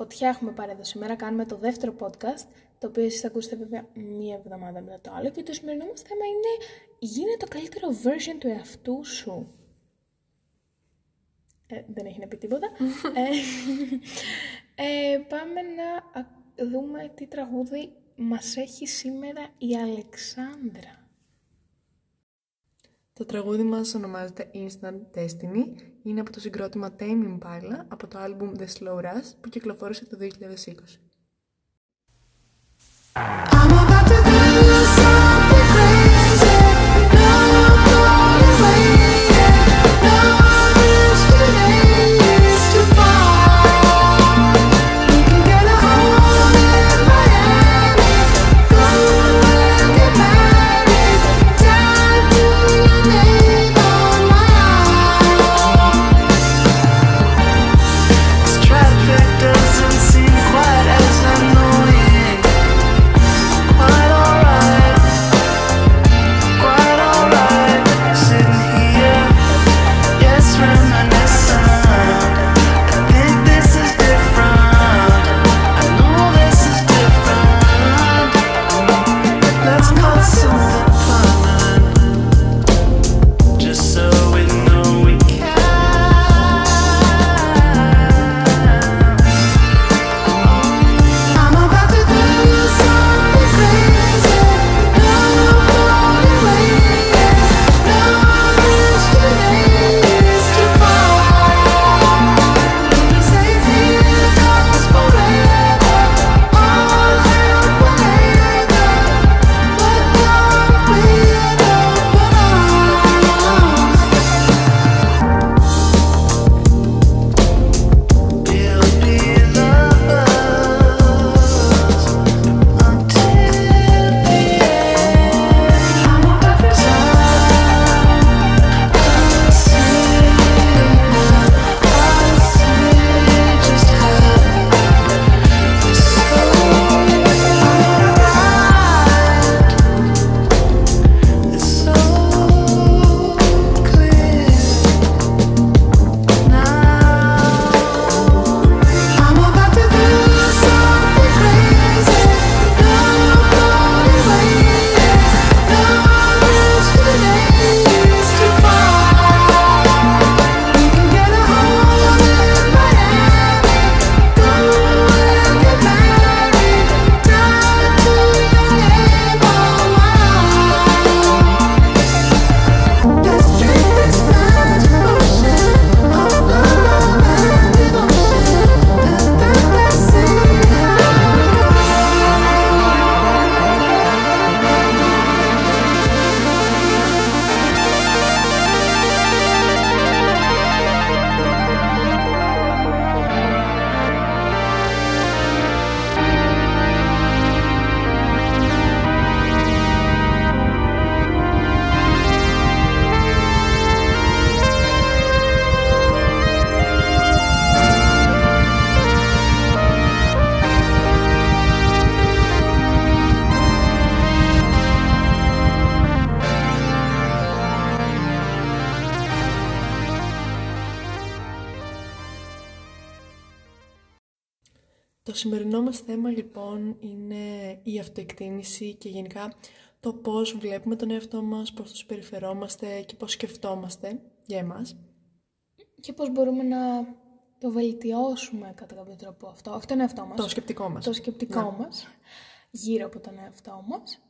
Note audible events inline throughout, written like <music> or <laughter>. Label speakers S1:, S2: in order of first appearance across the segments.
S1: Φωτιά έχουμε πάρει εδώ σήμερα. Κάνουμε το δεύτερο podcast, το οποίο εσείς θα ακούσετε βέβαια μία εβδομάδα μετά το άλλο. Και το σημερινό μας θέμα είναι γίνε το καλύτερο version του εαυτού σου. Ε, δεν έχει να πει τίποτα. <laughs> ε, ε, πάμε να δούμε τι τραγούδι μας έχει σήμερα η Αλεξάνδρα.
S2: Το τραγούδι μας ονομάζεται Instant Destiny. Είναι από το συγκρότημα Tame Impala από το άλμπουμ The Slow Rush που κυκλοφόρησε το 2020. Θέμα λοιπόν είναι η αυτοεκτίμηση και γενικά το πώς βλέπουμε τον εαυτό μας, πώς το συμπεριφερόμαστε και πώς σκεφτόμαστε για εμάς.
S1: Και πώς μπορούμε να το βελτιώσουμε κατά κάποιο τρόπο αυτό, όχι τον εαυτό μας.
S2: Το σκεπτικό μας.
S1: Το σκεπτικό ναι. μας, γύρω από τον εαυτό μας.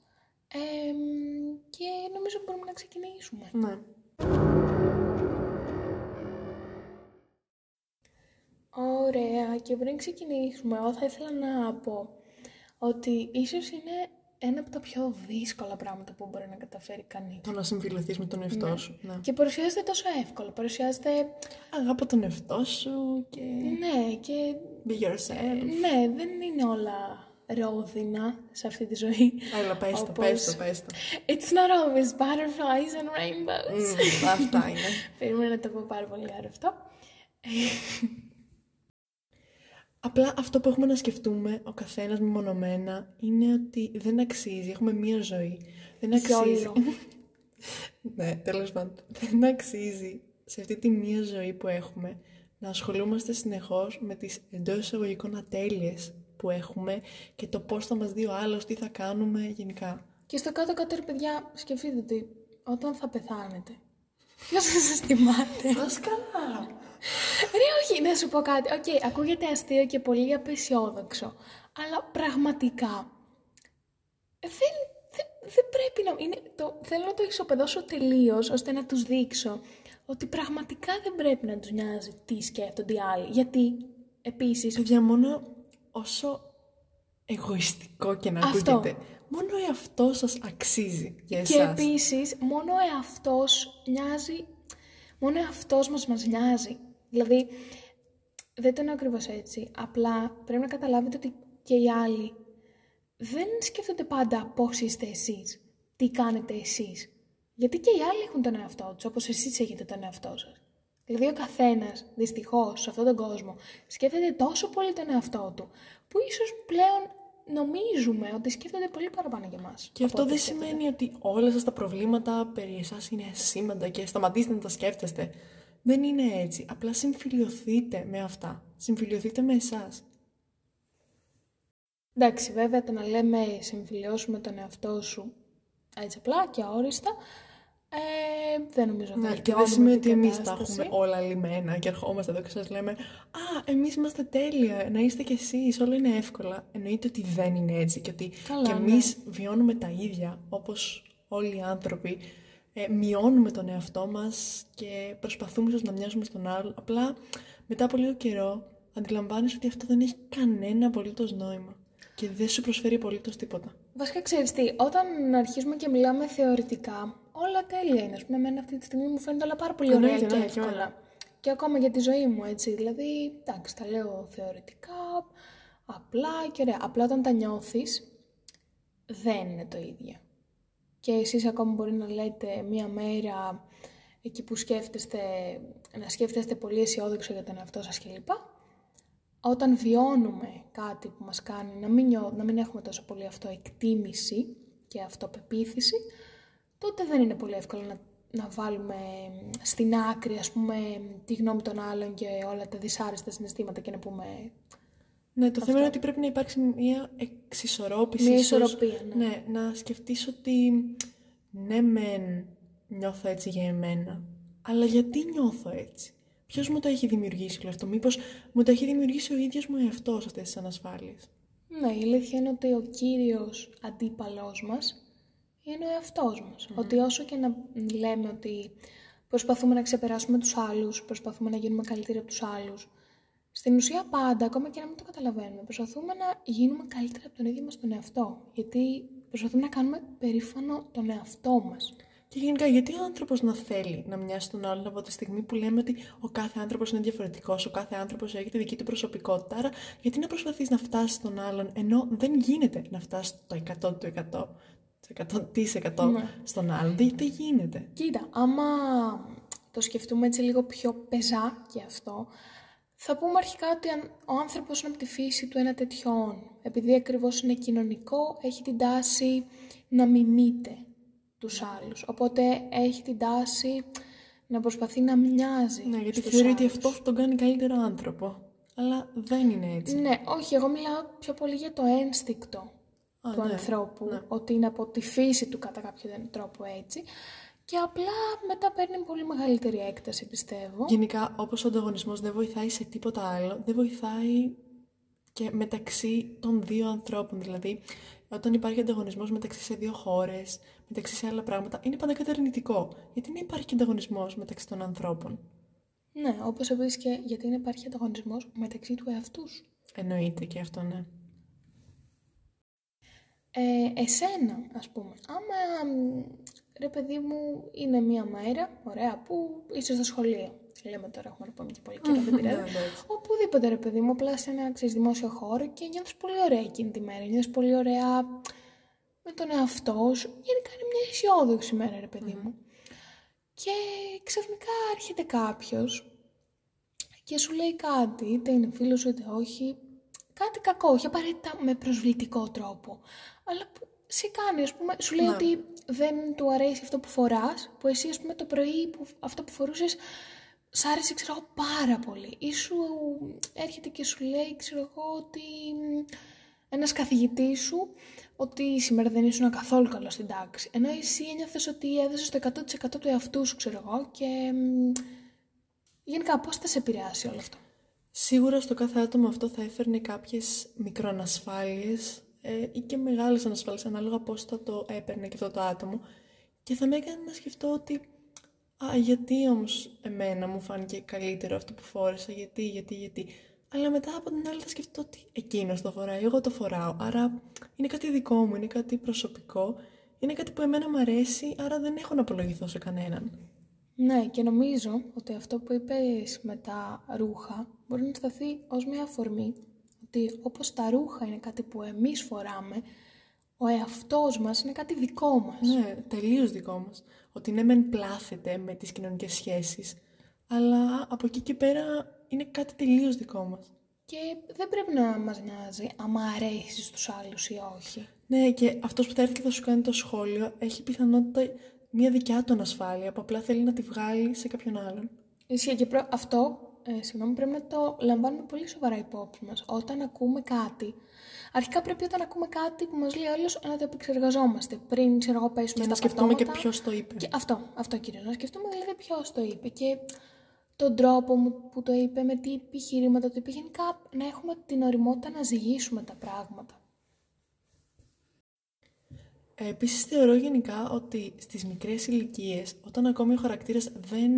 S1: και νομίζω μπορούμε να ξεκινήσουμε.
S2: Ναι.
S1: Ωραία, και πριν ξεκινήσουμε, εγώ θα ήθελα να πω ότι ίσως είναι ένα από τα πιο δύσκολα πράγματα που μπορεί να καταφέρει κανείς.
S2: Το να συμφιλωθείς με τον εαυτό ναι. σου. Ναι.
S1: Και παρουσιάζεται τόσο εύκολο. Παρουσιάζεται...
S2: Αγάπη τον εαυτό σου και...
S1: Ναι, και...
S2: Be yourself.
S1: Ναι, δεν είναι όλα ρόδινα σε αυτή τη ζωή.
S2: Έλα, πες το, Όπως... πες το, πες το.
S1: It's not always butterflies and rainbows.
S2: Mm, αυτά είναι. <laughs>
S1: Περίμενα να το πω πάρα πολύ άρα αυτό.
S2: Απλά αυτό που έχουμε να σκεφτούμε ο καθένας μεμονωμένα είναι ότι δεν αξίζει. Έχουμε μία ζωή. Δεν αξίζει. <laughs> ναι, τέλος πάντων. Δεν αξίζει σε αυτή τη μία ζωή που έχουμε
S3: να ασχολούμαστε συνεχώς με τις εντός εισαγωγικών ατέλειες που έχουμε και το πώς θα μας δει ο άλλος, τι θα κάνουμε γενικά.
S1: Και στο κάτω-κάτω, ρε παιδιά, σκεφτείτε ότι όταν θα πεθάνετε, ποιος θα σας θυμάται;
S3: Πας καλά.
S1: Ρε, όχι, να σου πω κάτι. Οκ, ακούγεται αστείο και πολύ απεσιόδοξο. Αλλά πραγματικά δεν, δεν, δεν πρέπει να. Είναι, το, θέλω να το ισοπεδώσω τελείως ώστε να τους δείξω ότι πραγματικά δεν πρέπει να τους νοιάζει τι σκέφτονται οι άλλοι. Γιατί επίσης
S3: Παιδιά, μόνο όσο εγωιστικό και να
S1: Αυτό.
S3: ακούγεται, μόνο εαυτός σας αξίζει για
S1: Και
S3: εσάς.
S1: επίσης, μόνο εαυτός νοιάζει, μόνο εαυτός μας μας νοιάζει. Δηλαδή, δεν το εννοώ ακριβώς έτσι. Απλά πρέπει να καταλάβετε ότι και οι άλλοι δεν σκέφτονται πάντα πώς είστε εσείς, τι κάνετε εσείς. Γιατί και οι άλλοι έχουν τον εαυτό τους, όπως εσείς έχετε τον εαυτό σας. Δηλαδή ο καθένας, δυστυχώς, σε αυτόν τον κόσμο, σκέφτεται τόσο πολύ τον εαυτό του, που ίσως πλέον νομίζουμε ότι σκέφτονται πολύ παραπάνω για μας.
S3: Και αυτό
S1: από ό,τι
S3: δεν
S1: σκέφτονται.
S3: σημαίνει ότι όλα σας τα προβλήματα περί εσάς είναι σήμαντα και σταματήστε να τα σκέφτεστε. Δεν είναι έτσι. Απλά συμφιλειωθείτε με αυτά. Συμφιλειωθείτε με εσάς.
S1: Εντάξει, βέβαια το να λέμε συμφιλιώσουμε τον εαυτό σου έτσι απλά και αόριστα, ε, δεν νομίζω
S3: Ναι, και
S1: βελτιώνουμε
S3: δεν σημαίνει
S1: την
S3: ότι εμείς τα
S1: κατάσταση.
S3: έχουμε όλα λυμμένα και ερχόμαστε εδώ και σας λέμε «Α, εμείς είμαστε τέλεια, να είστε κι εσείς, όλα είναι εύκολα». Εννοείται ότι δεν είναι έτσι και ότι
S1: Καλά,
S3: και
S1: ναι.
S3: εμείς βιώνουμε τα ίδια, όπως όλοι οι άνθρωποι. Ε, μειώνουμε τον εαυτό μας και προσπαθούμε ίσως να μοιάζουμε στον άλλο. Απλά μετά από λίγο καιρό αντιλαμβάνεσαι ότι αυτό δεν έχει κανένα απολύτως νόημα και δεν σου προσφέρει απολύτως τίποτα.
S1: Βασικά ξέρεις τι, όταν αρχίζουμε και μιλάμε θεωρητικά, όλα τέλεια είναι. Ας πούμε, εμένα αυτή τη στιγμή μου φαίνεται όλα πάρα πολύ ωραία
S3: Εννοείται,
S1: και
S3: ναι, και
S1: εύκολα.
S3: όλα.
S1: Και ακόμα για τη ζωή μου, έτσι. Δηλαδή, εντάξει, τα λέω θεωρητικά, απλά και ωραία. Απλά όταν τα νιώθεις, δεν είναι το ίδιο. Και εσείς ακόμα μπορεί να λέτε μία μέρα εκεί που σκέφτεστε, να σκέφτεστε πολύ αισιόδοξο για τον εαυτό σας κλπ. Όταν βιώνουμε κάτι που μας κάνει να μην, νιώ- να μην έχουμε τόσο πολύ αυτοεκτίμηση και αυτοπεποίθηση, τότε δεν είναι πολύ εύκολο να, να βάλουμε στην άκρη, ας πούμε, τη γνώμη των άλλων και όλα τα δυσάρεστα συναισθήματα και να πούμε
S3: Ναι, το θέμα είναι ότι πρέπει να υπάρξει μια εξισορρόπηση.
S1: Μια
S3: ίσως.
S1: ισορροπία, ναι.
S3: ναι. να σκεφτείς ότι ναι μεν νιώθω έτσι για εμένα, αλλά γιατί νιώθω έτσι; Ποιος μου το έχει δημιουργήσει όλο αυτό, μήπως μου το έχει δημιουργήσει ο ίδιος μου εαυτός αυτές τις ανασφάλειες;
S1: Ναι, η αλήθεια είναι ότι ο κύριος αντίπαλός μας είναι ο εαυτός μας. Ότι όσο και να λέμε ότι προσπαθούμε να ξεπεράσουμε τους άλλους, προσπαθούμε να γίνουμε καλύτεροι από τους άλλους, στην ουσία πάντα, ακόμα και να μην το καταλαβαίνουμε, προσπαθούμε να γίνουμε καλύτεροι από τον ίδιο μας τον εαυτό. Γιατί προσπαθούμε να κάνουμε περήφανο τον εαυτό μας.
S3: Και γενικά, γιατί ο άνθρωπος να θέλει να μοιάσει στον άλλον από τη στιγμή που λέμε ότι ο κάθε άνθρωπος είναι διαφορετικός, ο κάθε άνθρωπος έχει τη δική του προσωπικότητα. Άρα, γιατί να προσπαθείς να φτάσεις στον άλλον, ενώ δεν γίνεται να φτάσεις το 100 του 100, το 100%
S1: Ναι.
S3: στον άλλον. Δεν, δεν γίνεται.
S1: Κοίτα, άμα το σκεφτούμε έτσι λίγο πιο πεζά και αυτό, θα πούμε αρχικά ότι αν ο άνθρωπος είναι από τη φύση του ένα τέτοιον, επειδή ακριβώς είναι κοινωνικό, έχει την τάση να μιμείται τους άλλους. Οπότε έχει την τάση να προσπαθεί να μοιάζει
S3: Ναι, γιατί
S1: στους
S3: θεωρεί ότι
S1: άλλους.
S3: αυτός θα τον κάνει καλύτερο άνθρωπο. Αλλά δεν είναι έτσι.
S1: Ναι, όχι, εγώ μιλάω πιο πολύ για το ένστικτο
S3: Α,
S1: του
S3: ναι,
S1: ανθρώπου,
S3: ναι.
S1: ότι είναι από τη φύση του κατά κάποιο τρόπο έτσι. Και απλά μετά παίρνει πολύ μεγαλύτερη έκταση, πιστεύω.
S3: Γενικά, όπως ο ανταγωνισμός δεν βοηθάει σε τίποτα άλλο, δεν βοηθάει και μεταξύ των δύο ανθρώπων. Δηλαδή, όταν υπάρχει ανταγωνισμός μεταξύ σε δύο χώρες, μεταξύ σε άλλα πράγματα, είναι πάντα κάτι αρνητικό. Γιατί να υπάρχει και ανταγωνισμός μεταξύ των ανθρώπων.
S1: Ναι, όπως επίσης και γιατί δεν υπάρχει ανταγωνισμός μεταξύ του εαυτούς σου.
S3: Εννοείται και αυτό, ναι.
S1: Ε, εσένα, ας πούμε, άμα, μ, ρε παιδί μου, είναι μία μέρα, ωραία, που είσαι στο σχολείο. Λέμε τώρα, έχουμε να πούμε και πολύ καιρό, δεν πειράζει.
S3: Ναι, εντάξει.
S1: Οπουδήποτε, ρε παιδί μου, απλά σε ένα ξέρεις, δημόσιο χώρο και νιώθεις πολύ ωραία εκείνη τη μέρα. Νιώθεις πολύ ωραία με τον εαυτό σου. Γενικά είναι μια αισιόδοξη μέρα, ρε παιδί μου. Και ξαφνικά έρχεται κάποιος και σου λέει κάτι, είτε είναι φίλος σου είτε όχι, κάτι κακό, όχι απαραίτητα με προσβλητικό τρόπο, αλλά που σε κάνει, ας πούμε, σου λέει
S3: Ναι.
S1: ότι δεν του αρέσει αυτό που φοράς, που εσύ, ας πούμε, το πρωί που, αυτό που φορούσες σ' άρεσε, ξέρω εγώ, πάρα πολύ. Ή σου έρχεται και σου λέει, ξέρω εγώ, ότι ένας καθηγητής σου ότι σήμερα δεν ήσουν καθόλου καλός στην τάξη. Ενώ εσύ ένιωθες ότι έδωσες το 100% του εαυτού σου, ξέρω εγώ, και γενικά πώς θα σε επηρεάσει όλο αυτό;
S3: Σίγουρα στο κάθε άτομο αυτό θα έφερνε κάποιες μικρονασφάλειες ε, ή και μεγάλες ανασφάλειες ανάλογα πώς θα το έπαιρνε και αυτό το άτομο και θα με έκανε να σκεφτώ ότι Α, γιατί όμως εμένα μου φάνηκε καλύτερο αυτό που φόρεσα, γιατί, γιατί, γιατί. Αλλά μετά από την άλλη θα σκεφτώ ότι εκείνος το φοράει, εγώ το φοράω. Άρα είναι κάτι δικό μου, είναι κάτι προσωπικό, είναι κάτι που εμένα μου αρέσει, άρα δεν έχω να απολογηθώ σε κανέναν.
S1: Ναι, και νομίζω ότι αυτό που είπες με τα ρούχα μπορεί να σταθεί ως μια αφορμή ότι όπως τα ρούχα είναι κάτι που εμείς φοράμε, ο εαυτός μας είναι κάτι δικό μας.
S3: Ναι, τελείως δικό μας. Ότι ναι μεν πλάθεται με τις κοινωνικές σχέσεις, αλλά από εκεί και πέρα είναι κάτι τελείως δικό μας.
S1: Και δεν πρέπει να μας νοιάζει άμα αρέσει στους άλλους ή όχι.
S3: Ναι, και αυτός που θα έρθει και θα σου κάνει το σχόλιο έχει πιθανότητα μια δικιά του ανασφάλεια που απλά θέλει να τη βγάλει σε κάποιον άλλον.
S1: Ισχύει και προ... αυτό, ε, συγγνώμη, πρέπει να το λαμβάνουμε πολύ σοβαρά υπόψη μας. Όταν ακούμε κάτι, αρχικά πρέπει όταν ακούμε κάτι που μας λέει όλος να το επεξεργαζόμαστε. Πριν, ξέρω εγώ, πέσουμε
S3: Και να σκεφτούμε και ποιος το είπε.
S1: Και αυτό, αυτό κυρίως. Να σκεφτούμε δηλαδή ποιος το είπε και τον τρόπο μου που το είπε, με τι επιχειρήματα το είπε. Γενικά να έχουμε την οριμότητα να ζυγίσουμε τα πράγματα.
S3: Ε, Επίσης, θεωρώ γενικά ότι στις μικρές ηλικίες, όταν ακόμη ο χαρακτήρας δεν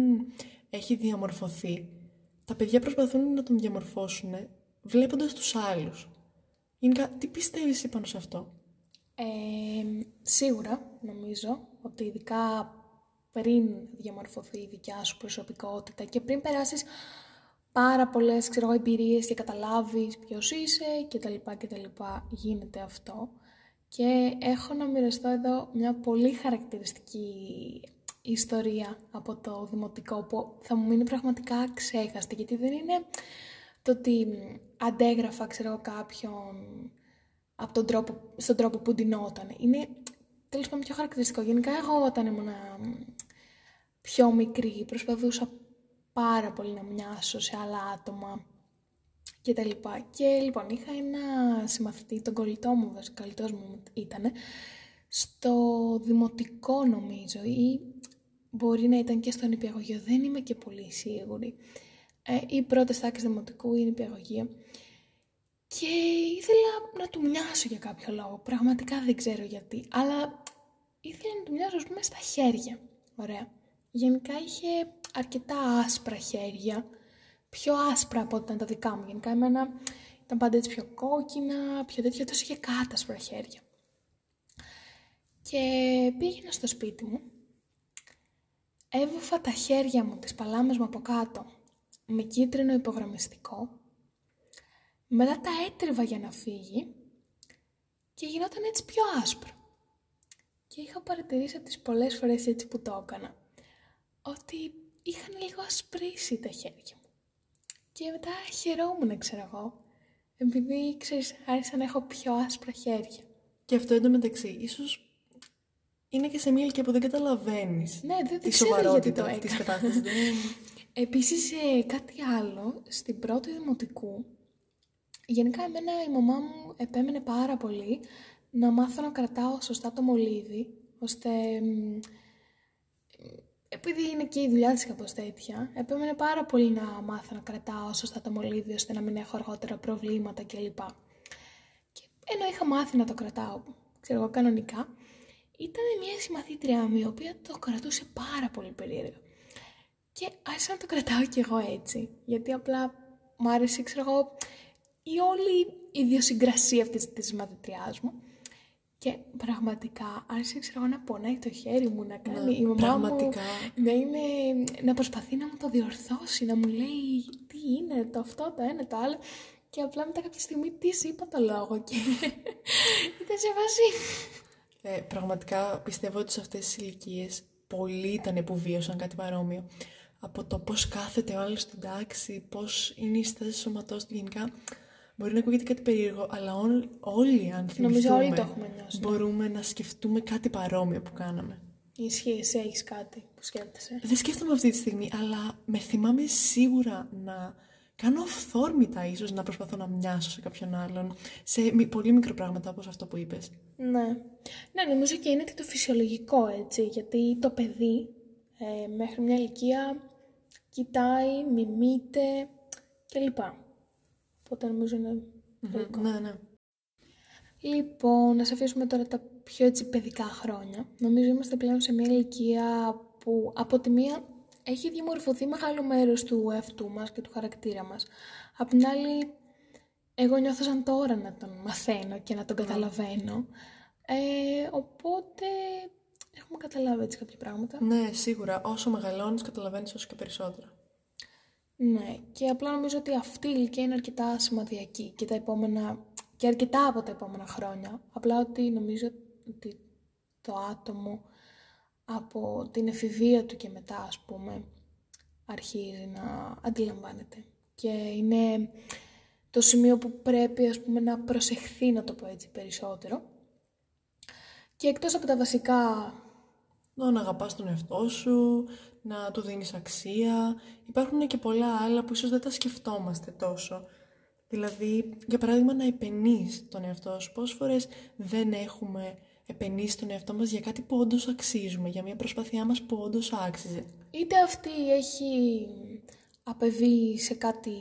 S3: έχει διαμορφωθεί, τα παιδιά προσπαθούν να τον διαμορφώσουν βλέποντας τους άλλους. Γενικά, τι πιστεύεις εσύ πάνω σε αυτό;
S1: Ε, σίγουρα νομίζω ότι ειδικά πριν διαμορφωθεί η δικιά σου προσωπικότητα και πριν περάσεις πάρα πολλές ξέρω, εγώ, εμπειρίες και καταλάβεις ποιος είσαι και τα λοιπά και τα λοιπά γίνεται αυτό και έχω να μοιραστώ εδώ μια πολύ χαρακτηριστική ιστορία από το δημοτικό που θα μου μείνει πραγματικά ξέχαστη γιατί δεν είναι το ότι αντέγραφα ξέρω κάποιον από τον τρόπο, στον τρόπο που ντυνόταν. Είναι τέλος πάντων πιο χαρακτηριστικό. Γενικά εγώ όταν ήμουν πιο μικρή προσπαθούσα πάρα πολύ να μοιάσω σε άλλα άτομα και τα λοιπά. Και λοιπόν είχα ένα συμμαθητή, τον κολλητό μου, βασικά μου ήταν, στο δημοτικό νομίζω ή μπορεί να ήταν και στο νηπιαγωγείο, δεν είμαι και πολύ σίγουρη. Ε, ή πρώτες τάξεις δημοτικού ή νηπιαγωγείο. Και ήθελα να του μοιάσω για κάποιο λόγο, πραγματικά δεν ξέρω γιατί, αλλά ήθελα να του μοιάσω ας πούμε στα χέρια. Ωραία. Γενικά είχε αρκετά άσπρα χέρια, πιο άσπρα από ό,τι ήταν τα δικά μου. Γενικά εμένα ήταν πάντα έτσι πιο κόκκινα, πιο τέτοιο, τόσο είχε κάτασπρα χέρια. Και πήγαινα στο σπίτι μου, έβουφα τα χέρια μου, τις παλάμες μου από κάτω, με κίτρινο υπογραμμιστικό, μετά τα έτριβα για να φύγει και γινόταν έτσι πιο άσπρο. Και είχα παρατηρήσει τις πολλές φορές έτσι που το έκανα, ότι είχαν λίγο ασπρίσει τα χέρια μου. Και μετά χαιρόμουν, ξέρω εγώ, επειδή, ξέρεις, άρχισα να έχω πιο άσπρα χέρια.
S3: Και αυτό εντωμεταξύ, ίσως είναι και σε μια ηλικία που δεν καταλαβαίνεις
S1: Ναι, δεν,
S3: τη
S1: δεν ξέρω γιατί το
S3: σοβαρότητα της
S1: έκανα.
S3: κατάστασης. δεν... <laughs>
S1: Επίσης, ε, κάτι άλλο, στην πρώτη δημοτικού, γενικά εμένα η μαμά μου επέμενε πάρα πολύ να μάθω να κρατάω σωστά το μολύβι, ώστε μ, επειδή είναι και η δουλειά της κάπως τέτοια, επέμενε πάρα πολύ να μάθω να κρατάω σωστά το μολύβι, ώστε να μην έχω αργότερα προβλήματα κλπ. Και ενώ είχα μάθει να το κρατάω, ξέρω εγώ, κανονικά, ήταν μια συμμαθήτριά μου η οποία το κρατούσε πάρα πολύ περίεργα. Και άρχισα να το κρατάω κι εγώ έτσι, γιατί απλά μου άρεσε, ξέρω εγώ, η όλη ιδιοσυγκρασία αυτής της μαθητριάς μου. Και πραγματικά άρχισε ξέρω, εγώ, να πονάει το χέρι μου, να κάνει η μαμά
S3: πραγματικά.
S1: μου να, είναι, να προσπαθεί να μου το διορθώσει, να μου λέει τι είναι το αυτό, το ένα, το άλλο. Και απλά μετά κάποια στιγμή της είπα το λόγο και <laughs> ήταν σε βάση.
S3: Ε, πραγματικά πιστεύω ότι σε αυτές τις ηλικίες πολλοί ήταν που βίωσαν κάτι παρόμοιο. Από το πώς κάθεται ο άλλος στην τάξη, πώς είναι η στάση σωματός του γενικά. Μπορεί να ακούγεται κάτι περίεργο, αλλά ό- όλοι αν θυμηθούμε,
S1: Νομίζω όλοι το έχουμε νιώσει. ναι.
S3: μπορούμε να σκεφτούμε κάτι παρόμοιο που κάναμε.
S1: Ισχύει, εσύ έχεις κάτι που σκέφτεσαι.
S3: Δεν σκέφτομαι αυτή τη στιγμή, αλλά με θυμάμαι σίγουρα να κάνω αυθόρμητα ίσως να προσπαθώ να μοιάσω σε κάποιον άλλον, σε μη- πολύ μικρό πράγματα όπως αυτό που είπες.
S1: Ναι. Ναι, νομίζω και είναι και το φυσιολογικό έτσι, γιατί το παιδί ε, μέχρι μια ηλικία κοιτάει, μιμείται κλπ. Οπότε νομίζω είναι λογικό.
S3: Ναι, ναι.
S1: Λοιπόν, να σε αφήσουμε τώρα τα πιο έτσι παιδικά χρόνια. Νομίζω είμαστε πλέον σε μια ηλικία που από τη μία έχει διαμορφωθεί μεγάλο μέρος του εαυτού μας και του χαρακτήρα μας. Απ' την άλλη, εγώ νιώθω σαν τώρα να τον μαθαίνω και να τον καταλαβαίνω. Ε, οπότε έχουμε καταλάβει έτσι κάποια πράγματα.
S3: Ναι, σίγουρα. Όσο μεγαλώνεις καταλαβαίνεις όσο και περισσότερο.
S1: Ναι, και απλά νομίζω ότι αυτή η ηλικία είναι αρκετά σημαδιακή και τα επόμενα και αρκετά από τα επόμενα χρόνια. Απλά ότι νομίζω ότι το άτομο από την εφηβεία του και μετά, ας πούμε, αρχίζει να αντιλαμβάνεται. Και είναι το σημείο που πρέπει, ας πούμε, να προσεχθεί, να το πω έτσι, περισσότερο. Και εκτός από τα βασικά
S3: Να, να αγαπάς τον εαυτό σου, να του δίνεις αξία. Υπάρχουν και πολλά άλλα που ίσως δεν τα σκεφτόμαστε τόσο. Δηλαδή, για παράδειγμα, να επενείς τον εαυτό σου. Πόσες φορές δεν έχουμε επενήσει τον εαυτό μας για κάτι που όντως αξίζουμε, για μια προσπάθειά μας που όντως άξιζε.
S1: είτε αυτή έχει απεβεί σε κάτι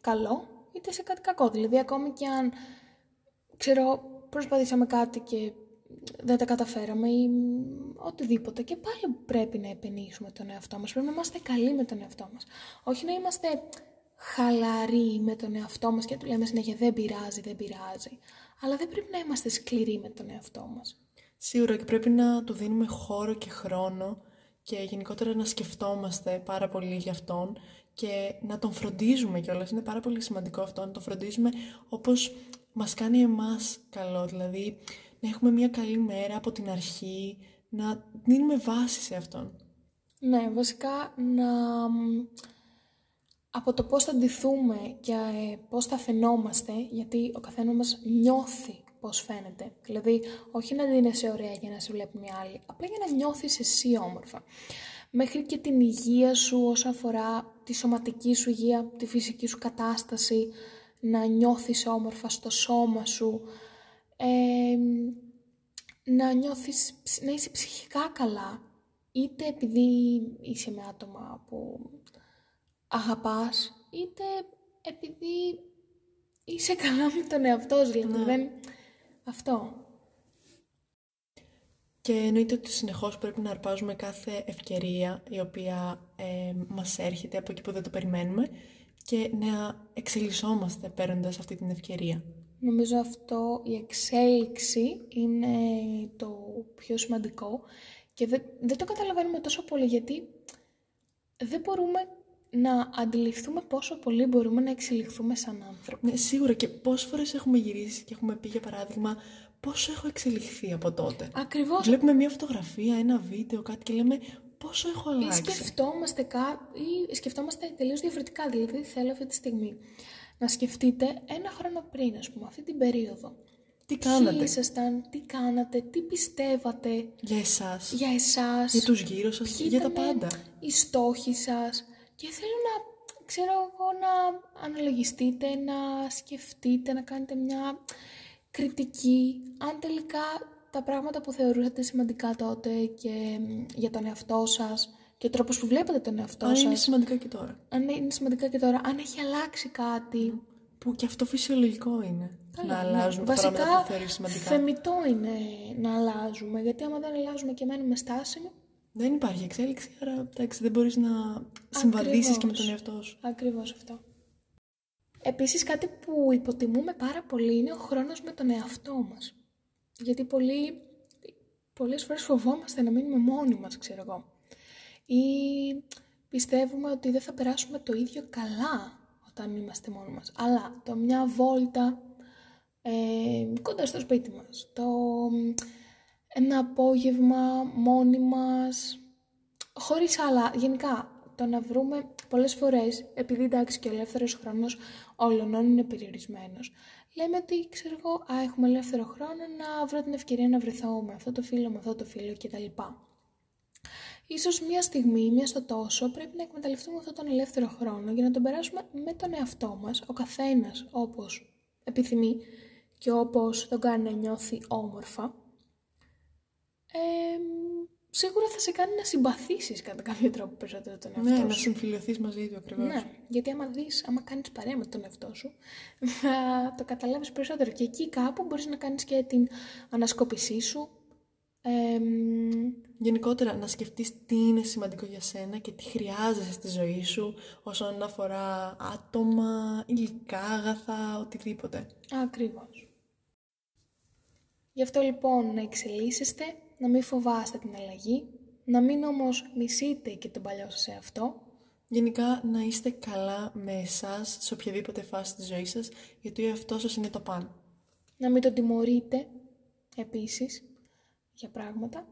S1: καλό, είτε σε κάτι κακό. Δηλαδή, ακόμη και αν, ξέρω, προσπαθήσαμε κάτι και δεν τα καταφέραμε ή μ, οτιδήποτε και πάλι πρέπει να επενήσουμε τον εαυτό μας. Πρέπει να είμαστε καλοί με τον εαυτό μας. Όχι να είμαστε χαλαροί με τον εαυτό μας και να του λέμε συνέχεια δεν πειράζει, δεν πειράζει. Αλλά δεν πρέπει να είμαστε σκληροί με τον εαυτό μας.
S3: Σίγουρα και πρέπει να του δίνουμε χώρο και χρόνο και γενικότερα να σκεφτόμαστε πάρα πολύ για αυτόν και να τον φροντίζουμε κιόλας. Είναι πάρα πολύ σημαντικό αυτό, να τον φροντίζουμε όπως μας κάνει εμάς καλό. Δηλαδή, να έχουμε μια καλή μέρα από την αρχή, να δίνουμε βάση σε αυτόν.
S1: Ναι, βασικά να... μ, Από το πώς θα ντυθούμε και ε, πώς θα φαινόμαστε, γιατί ο καθένας μας νιώθει πώς φαίνεται. Δηλαδή, όχι να ντύνεσαι ωραία για να σε βλέπουν οι άλλοι, απλά για να νιώθεις εσύ όμορφα. Μέχρι και την υγεία σου όσον αφορά τη σωματική σου υγεία, τη φυσική σου κατάσταση, να νιώθεις όμορφα στο σώμα σου, ε, να νιώθεις, ψ- να είσαι ψυχικά καλά, είτε επειδή είσαι με άτομα που αγαπάς, είτε επειδή είσαι καλά με τον εαυτό σου, δηλαδή δεν... Αυτό.
S3: Και εννοείται ότι συνεχώς πρέπει να αρπάζουμε κάθε ευκαιρία η οποία ε, μας έρχεται από εκεί που δεν το περιμένουμε και να εξελισσόμαστε παίρνοντας αυτή την ευκαιρία.
S1: Νομίζω αυτό, η εξέλιξη είναι το πιο σημαντικό και δεν, δεν το καταλαβαίνουμε τόσο πολύ γιατί δεν μπορούμε να αντιληφθούμε πόσο πολύ μπορούμε να εξελιχθούμε σαν άνθρωποι.
S3: Ναι, σίγουρα και πόσες φορές έχουμε γυρίσει και έχουμε πει για παράδειγμα πόσο έχω εξελιχθεί από τότε.
S1: Ακριβώς.
S3: Βλέπουμε μια φωτογραφία, ένα βίντεο, κάτι και λέμε πόσο έχω
S1: Ή
S3: αλλάξει.
S1: σκεφτόμαστε κά... ή σκεφτόμαστε τελείως διαφορετικά. Δηλαδή θέλω αυτή τη στιγμή να σκεφτείτε ένα χρόνο πριν, ας πούμε, αυτή την περίοδο.
S3: Τι
S1: Ποιοι
S3: κάνατε
S1: ήσασταν, τι κάνατε, τι πιστεύατε
S3: για εσάς,
S1: για εσάς.
S3: για τους γύρω σας,
S1: ποιοι
S3: για τα
S1: ήτανε
S3: πάντα.
S1: οι στόχοι σας και θέλω να, ξέρω εγώ, να αναλογιστείτε, να σκεφτείτε, να κάνετε μια κριτική, αν τελικά τα πράγματα που θεωρούσατε σημαντικά τότε και μ, για τον εαυτό σας και ο τρόπος που βλέπετε τον εαυτό
S3: Αν
S1: σας,
S3: είναι σημαντικά και τώρα.
S1: αν είναι σημαντικά και τώρα, αν έχει αλλάξει κάτι.
S3: Που και αυτό φυσιολογικό είναι.
S1: Καλά,
S3: να
S1: ναι.
S3: αλλάζουμε τα
S1: Βασικά,
S3: πράγματα που θεωρείς σημαντικά.
S1: θεμητό είναι να αλλάζουμε, γιατί άμα δεν αλλάζουμε και μένουμε στάσιμοι,
S3: Δεν υπάρχει εξέλιξη, άρα εντάξει, δεν μπορείς να συμβαδίσεις και με τον
S1: Ακριβώς.
S3: εαυτό σου.
S1: Ακριβώς αυτό. Επίσης κάτι που υποτιμούμε πάρα πολύ είναι ο χρόνος με τον εαυτό μας. Γιατί πολλοί, πολλές φορές φοβόμαστε να μείνουμε μόνοι μας, ξέρω εγώ. Ή πιστεύουμε ότι δεν θα περάσουμε το ίδιο καλά όταν είμαστε μόνοι μας. Αλλά το μια βόλτα ε, κοντά στο σπίτι μας, το ένα απόγευμα μόνοι μας, χωρίς άλλα, γενικά, το να βρούμε πολλές φορές, επειδή εντάξει και ο ελεύθερος χρόνος όλων είναι περιορισμένος, λέμε ότι, ξέρω εγώ, α, έχουμε ελεύθερο χρόνο να βρω την ευκαιρία να βρεθώ με αυτό το φίλο, με αυτό το φίλο κτλ. ίσως μία στιγμή, μία στο τόσο, πρέπει να εκμεταλλευτούμε αυτόν τον ελεύθερο χρόνο για να τον περάσουμε με τον εαυτό μας, ο καθένας όπως επιθυμεί και όπως τον κάνει να νιώθει όμορφα. Ε, σίγουρα θα σε κάνει να συμπαθήσεις κατά κάποιο τρόπο περισσότερο τον εαυτό
S3: Ναι,
S1: σου.
S3: να συμφιλειωθείς μαζί του ακριβώς.
S1: Ναι, γιατί άμα δεις, άμα κάνεις παρέα με τον εαυτό σου, θα το καταλάβεις περισσότερο. Και εκεί κάπου μπορείς να κάνεις και την ανασκόπησή σου. Εμ,
S3: Γενικότερα, να σκεφτείς τι είναι σημαντικό για σένα και τι χρειάζεσαι στη ζωή σου όσον αφορά άτομα, υλικά, αγαθά, οτιδήποτε.
S1: ακριβώς. Γι' αυτό λοιπόν να εξελίσσεστε, να μην φοβάστε την αλλαγή, να μην όμως μισείτε και τον παλιό σας εαυτό,
S3: Γενικά, να είστε καλά με εσάς σε οποιαδήποτε φάση της ζωής σας, γιατί ο εαυτός σας είναι το πάνω.
S1: να μην τον τιμωρείτε επίσης για πράγματα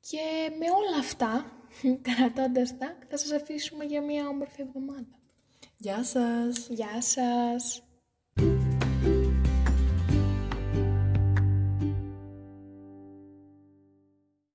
S1: και με όλα αυτά, <laughs> κρατώντας τα, θα σας αφήσουμε για μια όμορφη εβδομάδα.
S3: Γεια σας!
S1: Γεια σας!